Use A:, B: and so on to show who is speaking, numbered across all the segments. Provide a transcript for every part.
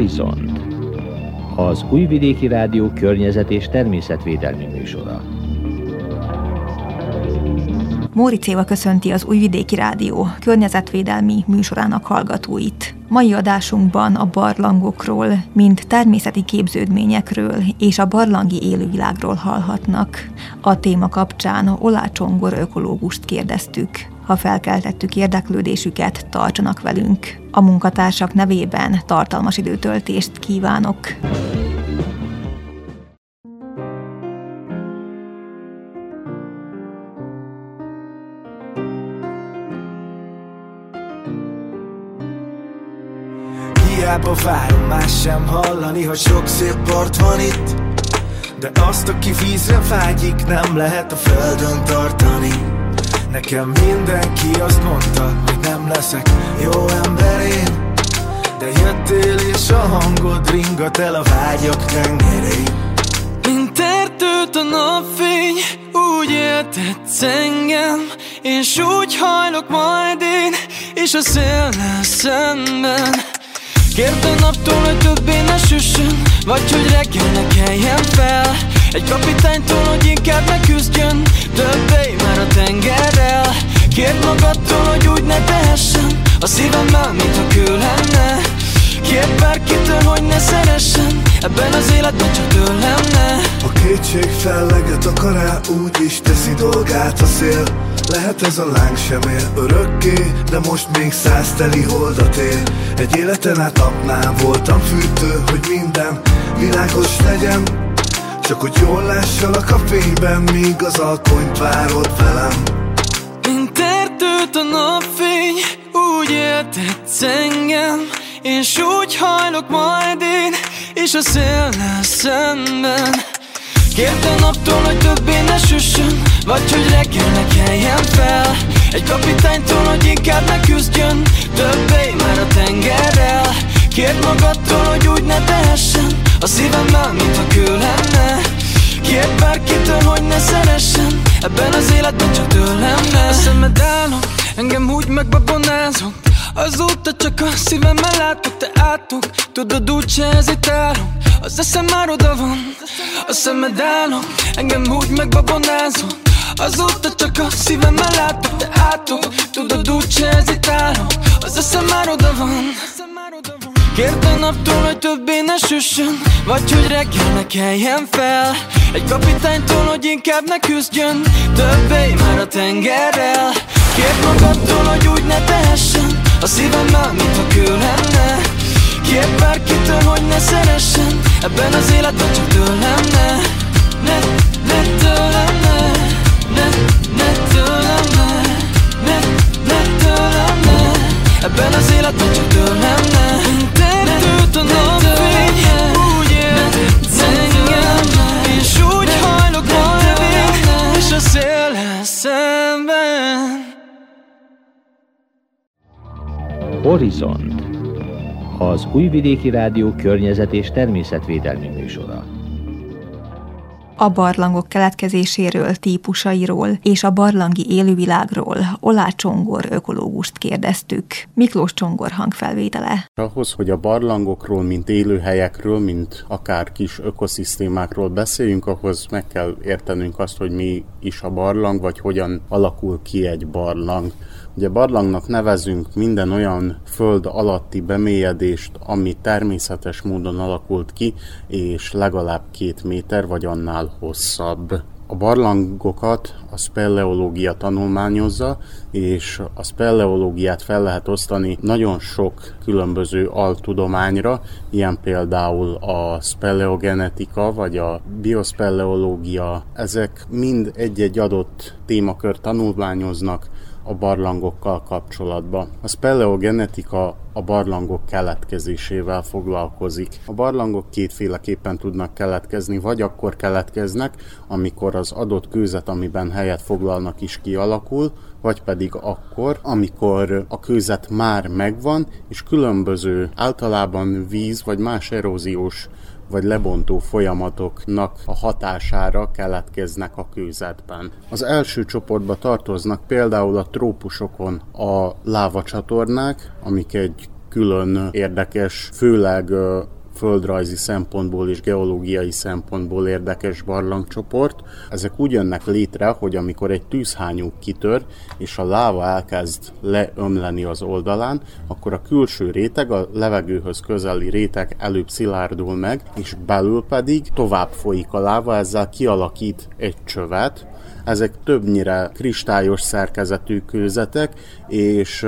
A: Horizont az Újvidéki Rádió környezet és természetvédelmi műsora.
B: Móric Éva köszönti az Újvidéki Rádió környezetvédelmi műsorának hallgatóit. Mai adásunkban a barlangokról, mint természeti képződményekről és a barlangi élővilágról hallhatnak. A téma kapcsán Olá Csongor ökológust kérdeztük. Ha felkeltettük érdeklődésüket, tartsanak velünk. A munkatársak nevében tartalmas időtöltést kívánok.
C: Hiába várom más sem hallani, hogy sok szép part van itt De azt, aki vízre vágyik, nem lehet a földön tartani Nekem mindenki azt mondta, hogy nem leszek jó ember De jöttél és a hangod ringat el a vágyak tengerén
D: Mint erdőt a napfény, úgy éltetsz engem És úgy hajlok majd én, és a szélnel szemben. Kérd a naptól, hogy többé ne süssön Vagy hogy reggel ne fel. Egy kapitánytól, hogy inkább ne küzdjön Többé a tengerrel. Kérd magadtól, hogy úgy ne tehessen A szívemmel, mintha kő lenne. Kérd bárkitől, hogy ne szeressen Ebben az életben csak tőlem ne
C: A kétség felleget akar el, úgy is teszi dolgát a szél. Lehet ez a láng sem él örökké De most még százteli holdat él. Egy életen át napnál voltam fűtő Hogy minden világos legyen Csak hogy jól lássalak a fényben Míg az alkonyt várod velem.
D: Mint erdőt a napfény Úgy éltetsz engem És úgy hajlok majd én És a szélnel szemben. Kérd a naptól, hogy többé ne süssön Vagy hogy reggel ne keljen fel. Egy kapitánytól, hogy inkább ne küzdjön Többé már a tengerrel. Kérd magadtól, hogy úgy ne tehessen A szívemmel, mintha kő lenne. Kérd bárkitől, hogy ne szeressen. Ebben az életben csak tőlem ne. A szemed állok, engem úgy megbabonázok. Azóta csak a szívemmel látok, te átok. Tudod úgy se hezitálok Az eszem már oda van. A szemed állok, engem úgy megbabonázol Azóta csak a szívemmel látok, te átok. Tudod úgy se hezitálok Az eszem már oda van Kérd a naptól, hogy többé ne süssön Vagy hogy reggel ne keljen fel. Egy kapitánytól, hogy inkább ne küzdjön Többé már a tengerrel. Kérd magadtól, hogy úgy ne tehessen A szívemmel, mintha kő lenne. Kérd bárkitől, hogy ne szeressen Ebben az életben csak tőlem ne. Ne, ne tőlem ne Ne, ne tőlem ne. Ne, ne tőlem ne Ebben az életben csak tőlem ne széllel szemben
A: Horizont az Újvidéki Rádió környezet és természetvédelmi műsora.
B: A barlangok keletkezéséről, típusairól és a barlangi élővilágról Olá Csongor ökológust kérdeztük. Miklós Csongor hangfelvétele.
E: Ahhoz, hogy a barlangokról, mint élőhelyekről, mint akár kis ökoszisztémákról beszéljünk, ahhoz meg kell értenünk azt, hogy mi is a barlang, vagy hogyan alakul ki egy barlang. Ugye barlangnak nevezünk minden olyan föld alatti bemélyedést, ami természetes módon alakult ki, és legalább két méter vagy annál hosszabb. A barlangokat a speleológia tanulmányozza, és a speleológiát fel lehet osztani nagyon sok különböző altudományra, ilyen például a speleogenetika vagy a biospeleológia. Ezek mind egy-egy adott témakör tanulmányoznak, a barlangokkal kapcsolatban. A speleogenetika a barlangok keletkezésével foglalkozik. A barlangok kétféleképpen tudnak keletkezni, vagy akkor keletkeznek, amikor az adott kőzet, amiben helyet foglalnak is kialakul, vagy pedig akkor, amikor a kőzet már megvan, és különböző általában víz vagy más eróziós vagy lebontó folyamatoknak a hatására keletkeznek a kőzetben. Az első csoportba tartoznak például a trópusokon a lávacsatornák, amik egy külön érdekes, főleg földrajzi szempontból és geológiai szempontból érdekes barlangcsoport. Ezek úgy jönnek létre, hogy amikor egy tűzhányú kitör, és a láva elkezd leömleni az oldalán, akkor a külső réteg, a levegőhöz közeli réteg előbb szilárdul meg, és belül pedig tovább folyik a láva, ezzel kialakít egy csövet, ezek többnyire kristályos szerkezetű kőzetek, és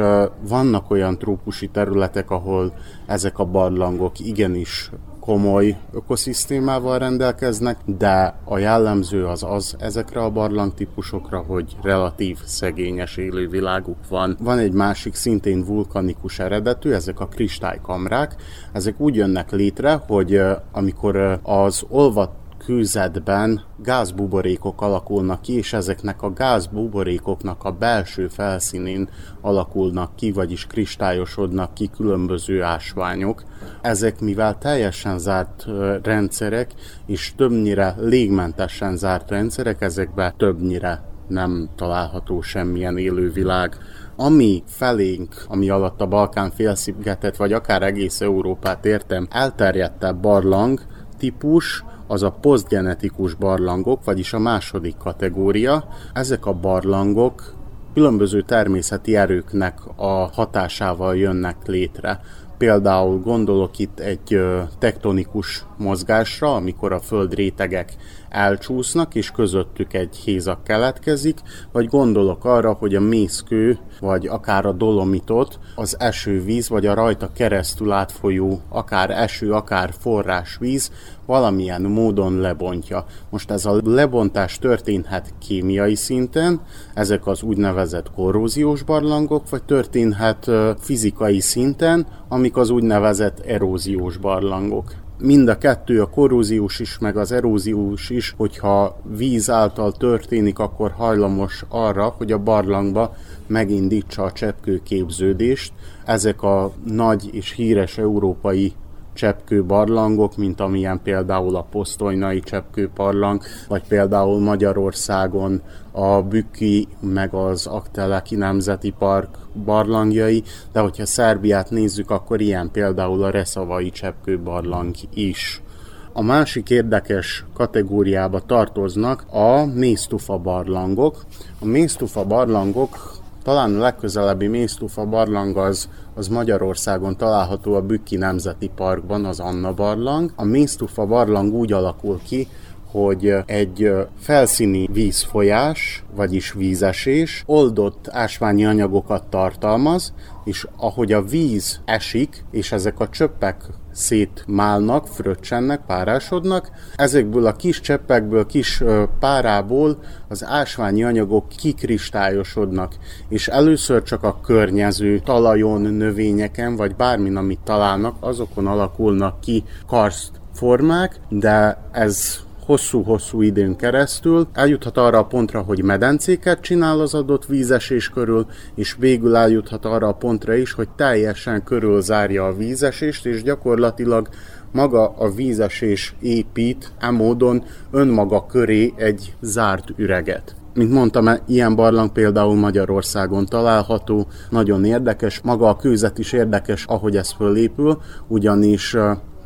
E: vannak olyan trópusi területek, ahol ezek a barlangok igenis komoly ökoszisztémával rendelkeznek, de a jellemző az az ezekre a barlangtípusokra, hogy relatív szegényes élőviláguk van. Van egy másik szintén vulkanikus eredetű, ezek a kristálykamrák. Ezek úgy jönnek létre, hogy amikor az olvat kőzetben gázbuborékok alakulnak ki, és ezeknek a gázbuborékoknak a belső felszínén alakulnak ki, vagyis kristályosodnak ki különböző ásványok. Ezek, mivel teljesen zárt rendszerek, és többnyire légmentesen zárt rendszerek, ezekben többnyire nem található semmilyen élővilág. Ami felénk, ami alatt a Balkán félszigetet, vagy akár egész Európát értem, elterjedtebb barlang típus, az a posztgenetikus barlangok, vagyis a második kategória. Ezek a barlangok különböző természeti erőknek a hatásával jönnek létre. Például gondolok itt egy tektonikus mozgásra, amikor a földrétegek elcsúsznak, és közöttük egy hézak keletkezik, vagy gondolok arra, hogy a mészkő, vagy akár a dolomitot az esővíz, vagy a rajta keresztül átfolyó akár eső, akár forrásvíz valamilyen módon lebontja. Most ez a lebontás történhet kémiai szinten, ezek az úgynevezett korróziós barlangok, vagy történhet fizikai szinten, amik az úgynevezett eróziós barlangok mind a kettő, a korróziós is, meg az eróziós is, hogyha víz által történik, akkor hajlamos arra, hogy a barlangba megindítsa a cseppkőképződést. Ezek a nagy és híres európai cseppkő barlangok, mint amilyen például a posztolynai cseppkő barlang, vagy például Magyarországon a Bükki meg az Akteleki Nemzeti Park barlangjai, de hogyha Szerbiát nézzük, akkor ilyen például a Reszavai cseppkő barlang is. A másik érdekes kategóriába tartoznak a mésztufa barlangok. A mésztufa barlangok talán a legközelebbi mésztufa barlang az, az Magyarországon található a Bükki Nemzeti Parkban, az Anna barlang. A mésztufa barlang úgy alakul ki, hogy egy felszíni vízfolyás, vagyis vízesés oldott ásványi anyagokat tartalmaz, és ahogy a víz esik, és ezek a csöppek szétmálnak, fröccsennek, párásodnak. Ezekből a kis cseppekből, kis párából az ásványi anyagok kikristályosodnak, és először csak a környező talajon, növényeken, vagy bármin, amit találnak, azokon alakulnak ki karszt formák, de ez hosszú-hosszú időn keresztül eljuthat arra a pontra, hogy medencéket csinál az adott vízesés körül, és végül eljuthat arra a pontra is, hogy teljesen körülzárja a vízesést, és gyakorlatilag maga a vízesés épít e módon önmaga köré egy zárt üreget. Mint mondtam, ilyen barlang például Magyarországon található, nagyon érdekes, maga a kőzet is érdekes, ahogy ez fölépül, ugyanis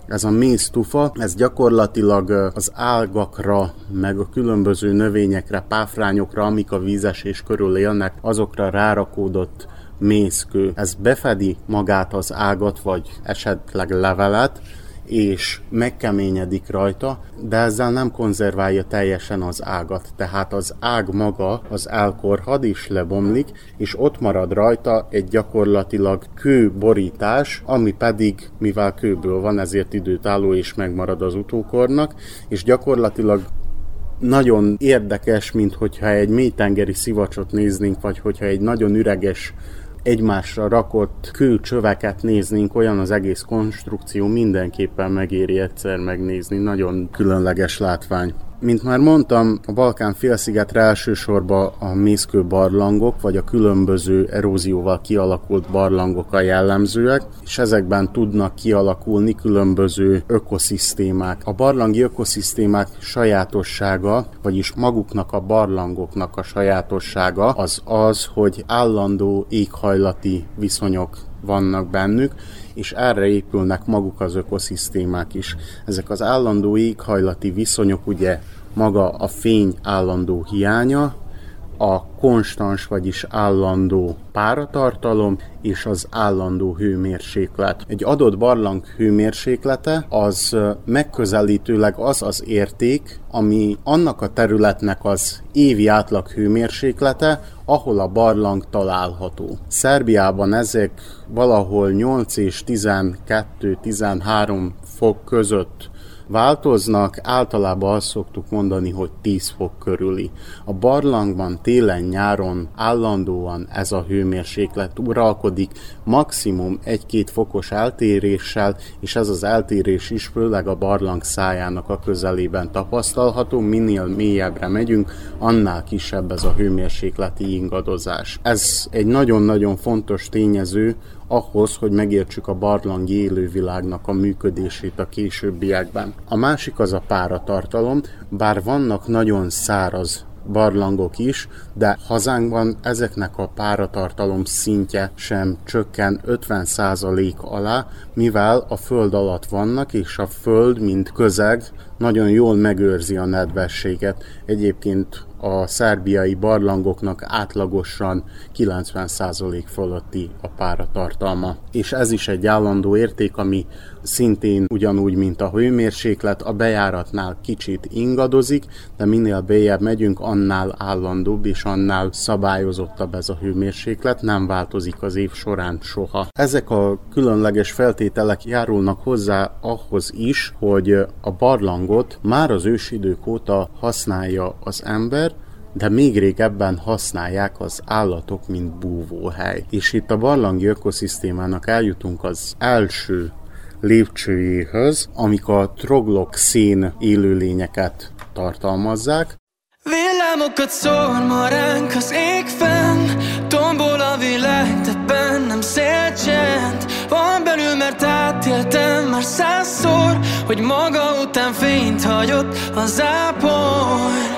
E: ez a méztufa, ez gyakorlatilag az ágakra, meg a különböző növényekre, páfrányokra, amik a vízesés körül élnek, azokra rárakódott mészkő. Ez befedi magát az ágat, vagy esetleg levelet, és megkeményedik rajta, de ezzel nem konzerválja teljesen az ágat. Tehát az ág maga az elkorhad és lebomlik, és ott marad rajta egy gyakorlatilag kőborítás, ami pedig, mivel kőből van, ezért időtálló és megmarad az utókornak, és gyakorlatilag nagyon érdekes, mint hogyha egy mélytengeri szivacsot néznénk, vagy hogyha egy nagyon üreges egymásra rakott kőcsöveket néznénk, olyan az egész konstrukció, mindenképpen megéri egyszer megnézni, nagyon különleges látvány. Mint már mondtam, a Balkán félszigetre elsősorban a mészkő barlangok, vagy a különböző erózióval kialakult barlangok a jellemzőek, és ezekben tudnak kialakulni különböző ökoszisztémák. A barlangi ökoszisztémák sajátossága, vagyis maguknak a barlangoknak a sajátossága az az, hogy állandó éghajlati viszonyok vannak bennük, és erre épülnek maguk az ökoszisztémák is. Ezek az állandó éghajlati viszonyok, ugye maga a fény állandó hiánya, a konstans, vagyis állandó páratartalom és az állandó hőmérséklet. Egy adott barlang hőmérséklete az megközelítőleg az az érték, ami annak a területnek az évi átlag hőmérséklete, ahol a barlang található. Szerbiában ezek valahol 8 és 12-13 fok között változnak, általában azt szoktuk mondani, hogy 10 fok körüli. A barlangban télen-nyáron állandóan ez a hőmérséklet uralkodik, maximum 1-2 fokos eltéréssel, és ez az eltérés is főleg a barlang szájának a közelében tapasztalható, minél mélyebbre megyünk, annál kisebb ez a hőmérsékleti ingadozás. Ez egy nagyon-nagyon fontos tényező, ahhoz, hogy megértsük a barlangi élővilágnak a működését a későbbiekben. A másik az a páratartalom, bár vannak nagyon száraz barlangok is, de hazánkban ezeknek a páratartalom szintje sem csökken 50% alá, mivel a föld alatt vannak, és a föld, mint közeg, nagyon jól megőrzi a nedvességet. Egyébként a szerbiai barlangoknak átlagosan 90% fölötti a páratartalma. És ez is egy állandó érték, ami szintén ugyanúgy, mint a hőmérséklet, a bejáratnál kicsit ingadozik, de minél bélyebb megyünk, annál állandóbb és annál szabályozottabb ez a hőmérséklet, nem változik az év során soha. Ezek a különleges feltételek járulnak hozzá ahhoz is, hogy a barlangot már az ősidők óta használja az ember, de még régebben használják az állatok, mint búvóhely. És itt a barlangi ökoszisztémának eljutunk az első lépcsőjéhöz, amik a szén élőlényeket tartalmazzák.
D: Villámokat szór ma ránk az ég fenn Tombol a világ, de bennem szélcsend Van belül, mert átéltem már százszor Hogy maga után fényt hagyott a zápor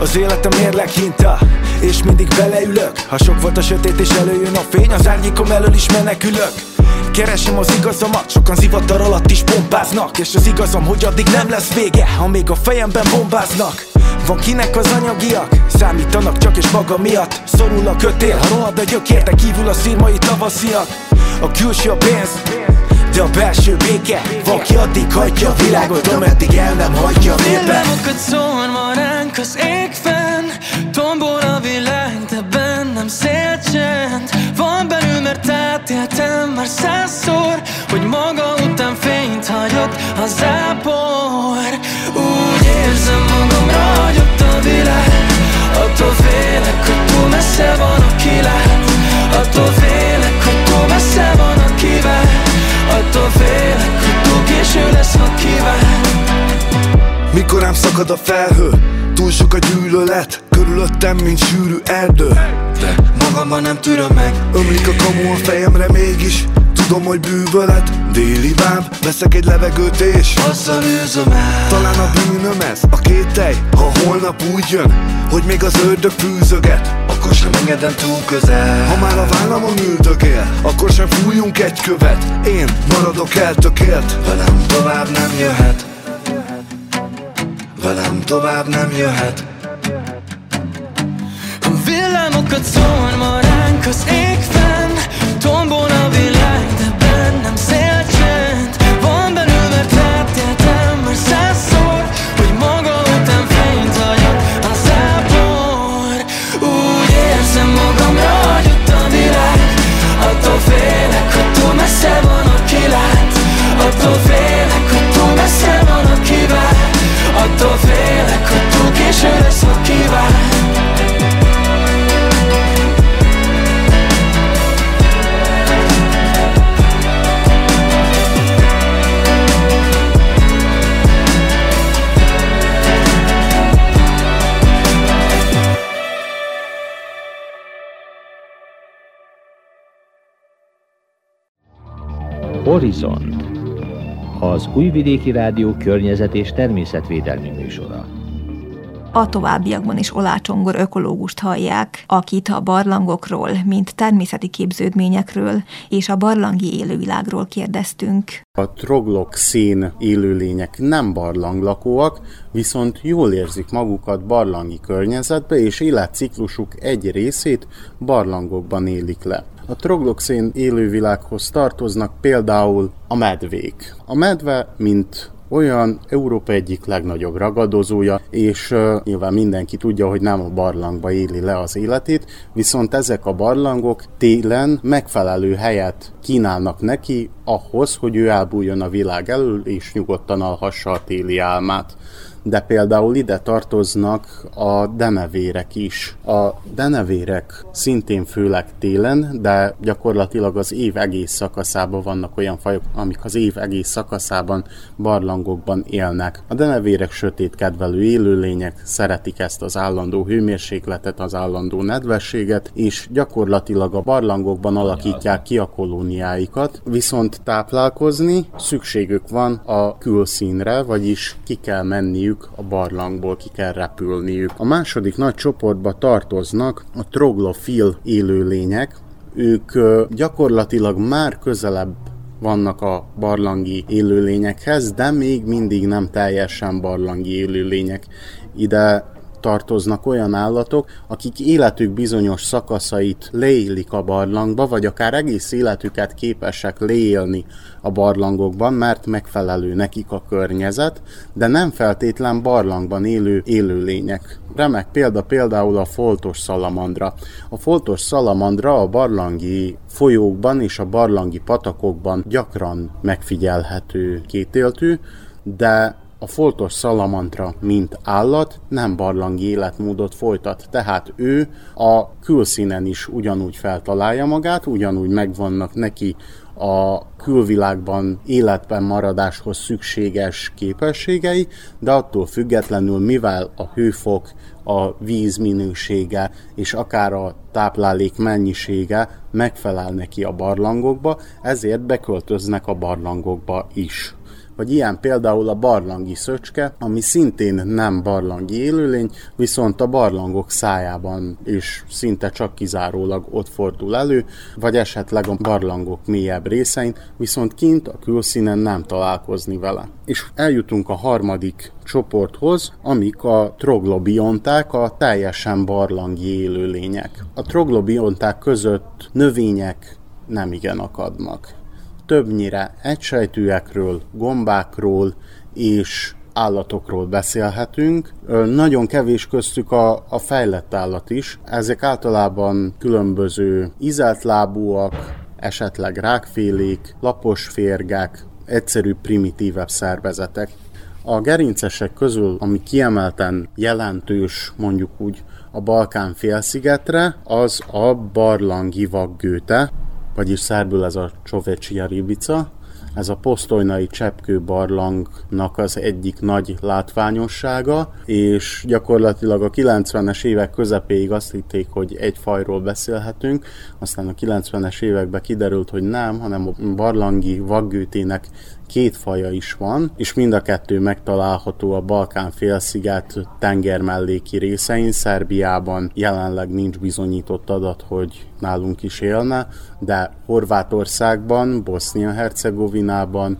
C: az életem mérleg hinta És mindig beleülök? Ha sok volt a sötét és előjön a fény Az árnyékom elől is menekülök Keresem az igazamat, sokan zivatar alatt is pompáznak És az igazam, hogy addig nem lesz vége Ha még a fejemben bombáznak. Van kinek az anyagiak? Számítanak csak és maga miatt. Szorul a kötél, ha rohad a gyökérte kívül a szírmai tavasziak. A külső a pénz, de a belső béke. Van ki addig hagyja a világot, ameddig el nem hagyja a vépe
D: Villamokat szól ma ránk az ég fenn már százszor Hogy maga után fényt hagyott a zápor Úgy érzem magam ragyott a világ Attól félek, hogy túl messze van a kilát. Attól félek, hogy túl messze van a kivál Attól félek, hogy túl késő lesz, kíván
C: rám szakad a felhő Túl sok a gyűlölet Körülöttem, mint sűrű erdő.
D: De magamban nem tűröm meg.
C: Ömlik a kamu a fejemre mégis Tudom, hogy bűvölet. Déli báb, veszek egy levegőt és
D: Azzal űzöm el.
C: Talán a bűnöm ez, a kételj Ha holnap úgy jön, hogy még az ördög fűzöget.
D: Akkor sem engedem túl közel.
C: Ha már a vállamon üldögél Akkor sem fújjunk egy követ. Én maradok eltökélt.
D: Velem tovább nem jöhet Velem tovább nem jöhet. A villámokat szól ma ránk az ég fenn Tombol a világ, de bennem szélcsend Van belül, mert átéltem már százszor Hogy maga után fényt hagyott a zápor. Úgy érzem magam ragyott a világ. Attól félek, hogy túl messze van a kilát Attól félek, hogy túl messze van a kivál Attól ha kivál
A: Horizont az Újvidéki Rádió környezet és természetvédelmi műsora.
B: A továbbiakban is Olácsongor ökológust hallják, akit a barlangokról, mint természeti képződményekről és a barlangi élővilágról kérdeztünk.
E: A trogloxén élőlények nem barlanglakóak, viszont jól érzik magukat barlangi környezetbe, és életciklusuk egy részét barlangokban élik le. A trogloxén élővilághoz tartoznak például a medvék. A medve, mint olyan Európa egyik legnagyobb ragadozója, és uh, nyilván mindenki tudja, hogy nem a barlangba éli le az életét, viszont ezek a barlangok télen megfelelő helyet kínálnak neki ahhoz, hogy ő elbújjon a világ elől, és nyugodtan alhassa a téli álmát de például ide tartoznak a denevérek is. A denevérek szintén főleg télen, de gyakorlatilag az év egész szakaszában vannak olyan fajok, amik az év egész szakaszában barlangokban élnek. A denevérek sötét kedvelő élőlények, szeretik ezt az állandó hőmérsékletet, az állandó nedvességet, és gyakorlatilag a barlangokban alakítják ki a kolóniáikat, viszont táplálkozni szükségük van a külszínre, vagyis ki kell menniük repülniük, a barlangból ki kell repülniük. A második nagy csoportba tartoznak a troglofil élőlények, ők gyakorlatilag már közelebb vannak a barlangi élőlényekhez, de még mindig nem teljesen barlangi élőlények. Ide tartoznak olyan állatok, akik életük bizonyos szakaszait leélik a barlangba, vagy akár egész életüket képesek leélni a barlangokban, mert megfelelő nekik a környezet, de nem feltétlen barlangban élő élőlények. Remek példa például a foltos szalamandra. A foltos szalamandra a barlangi folyókban és a barlangi patakokban gyakran megfigyelhető kétéltű, de a foltos szalamantra, mint állat, nem barlangi életmódot folytat, tehát ő a külszínen is ugyanúgy feltalálja magát, ugyanúgy megvannak neki a külvilágban életben maradáshoz szükséges képességei, de attól függetlenül, mivel a hőfok, a víz minősége és akár a táplálék mennyisége megfelel neki a barlangokba, ezért beköltöznek a barlangokba is vagy ilyen például a barlangi szöcske, ami szintén nem barlangi élőlény, viszont a barlangok szájában is szinte csak kizárólag ott fordul elő, vagy esetleg a barlangok mélyebb részein, viszont kint a külszínen nem találkozni vele. És eljutunk a harmadik csoporthoz, amik a troglobionták, a teljesen barlangi élőlények. A troglobionták között növények nem igen akadnak többnyire egysejtűekről, gombákról és állatokról beszélhetünk. Nagyon kevés köztük a, a fejlett állat is. Ezek általában különböző lábúak, esetleg rákfélék, lapos férgák, egyszerű, primitívebb szervezetek. A gerincesek közül, ami kiemelten jelentős, mondjuk úgy a Balkán félszigetre, az a barlangi vaggőte, vagyis szerbül ez a Csovecsia ribica, ez a posztolynai cseppkő barlangnak az egyik nagy látványossága, és gyakorlatilag a 90-es évek közepéig azt hitték, hogy egy fajról beszélhetünk, aztán a 90-es években kiderült, hogy nem, hanem a barlangi vaggőtének két faja is van, és mind a kettő megtalálható a Balkán félsziget tenger melléki részein. Szerbiában jelenleg nincs bizonyított adat, hogy nálunk is élne, de Horvátországban, Bosznia-Hercegovinában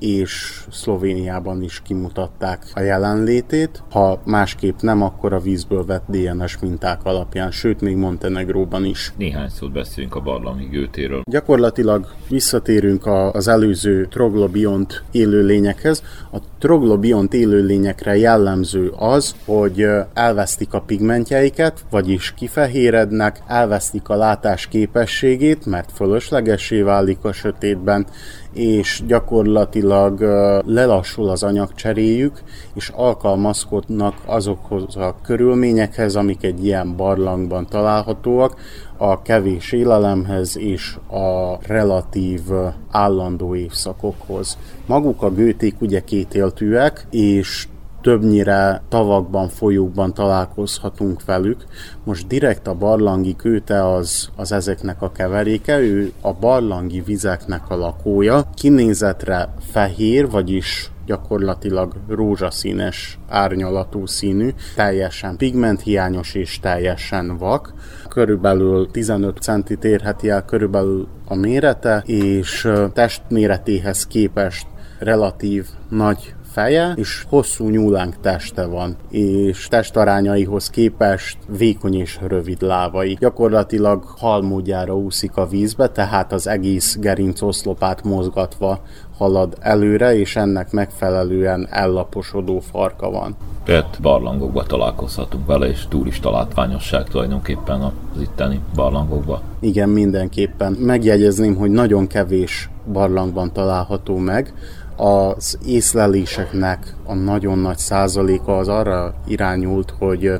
E: és Szlovéniában is kimutatták a jelenlétét. Ha másképp nem, akkor a vízből vett DNS minták alapján, sőt még Montenegróban is.
F: Néhány szót beszélünk a barlangi gőtéről.
E: Gyakorlatilag visszatérünk az előző troglobiont élőlényekhez. A troglobiont élőlényekre jellemző az, hogy elvesztik a pigmentjeiket, vagyis kifehérednek, elvesztik a látás képességét, mert fölöslegessé válik a sötétben, és gyakorlatilag lelassul az anyagcseréjük, és alkalmazkodnak azokhoz a körülményekhez, amik egy ilyen barlangban találhatóak, a kevés élelemhez és a relatív állandó évszakokhoz. Maguk a gőték ugye kétéltűek, és többnyire tavakban, folyókban találkozhatunk velük. Most direkt a barlangi kőte az, az ezeknek a keveréke, ő a barlangi vizeknek a lakója. Kinézetre fehér, vagyis gyakorlatilag rózsaszínes árnyalatú színű, teljesen pigmenthiányos és teljesen vak. Körülbelül 15 centi térheti el körülbelül a mérete, és testméretéhez képest relatív nagy feje, és hosszú nyúlánk teste van, és testarányaihoz képest vékony és rövid lábai. Gyakorlatilag halmódjára úszik a vízbe, tehát az egész gerinc oszlopát mozgatva halad előre, és ennek megfelelően ellaposodó farka van.
F: Tehát barlangokba találkozhatunk vele, és turista látványosság tulajdonképpen az itteni barlangokba.
E: Igen, mindenképpen. Megjegyezném, hogy nagyon kevés barlangban található meg, az észleléseknek a nagyon nagy százaléka az arra irányult, hogy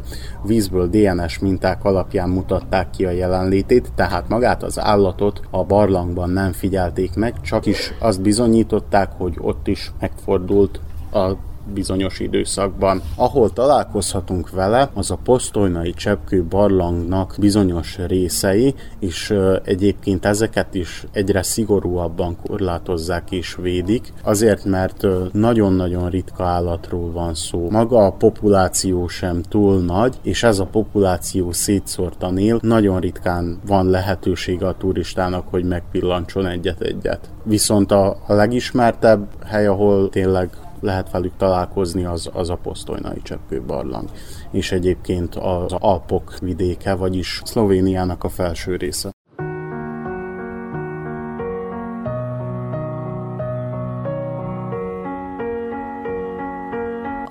E: vízből DNS minták alapján mutatták ki a jelenlétét, tehát magát az állatot a barlangban nem figyelték meg, csak is azt bizonyították, hogy ott is megfordult a bizonyos időszakban. Ahol találkozhatunk vele, az a posztolnai cseppkő barlangnak bizonyos részei, és egyébként ezeket is egyre szigorúabban korlátozzák és védik, azért mert nagyon-nagyon ritka állatról van szó. Maga a populáció sem túl nagy, és ez a populáció szétszórtan él, nagyon ritkán van lehetősége a turistának, hogy megpillancson egyet-egyet. Viszont a, a legismertebb hely, ahol tényleg lehet velük találkozni, az, az a posztolynai cseppkőbarlang. És egyébként az Alpok vidéke, vagyis Szlovéniának a felső része.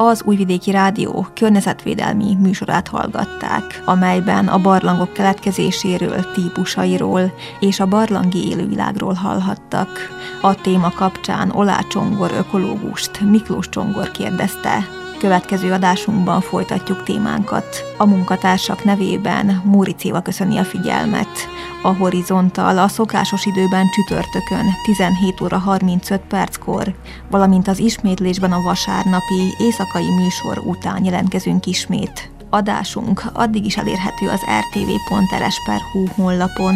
B: Az Újvidéki Rádió környezetvédelmi műsorát hallgatták, amelyben a barlangok keletkezéséről, típusairól és a barlangi élővilágról hallhattak. A téma kapcsán Olá Csongor ökológust Miklós Csongor kérdezte, Következő adásunkban folytatjuk témánkat. A munkatársak nevében Múri Céva köszöni a figyelmet. A Horizontal a szokásos időben csütörtökön 17 óra 35 perckor, valamint az ismétlésben a vasárnapi éjszakai műsor után jelentkezünk ismét. Adásunk addig is elérhető az rtv.rs.hu honlapon,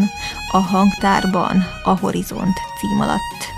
B: a hangtárban a Horizont cím alatt.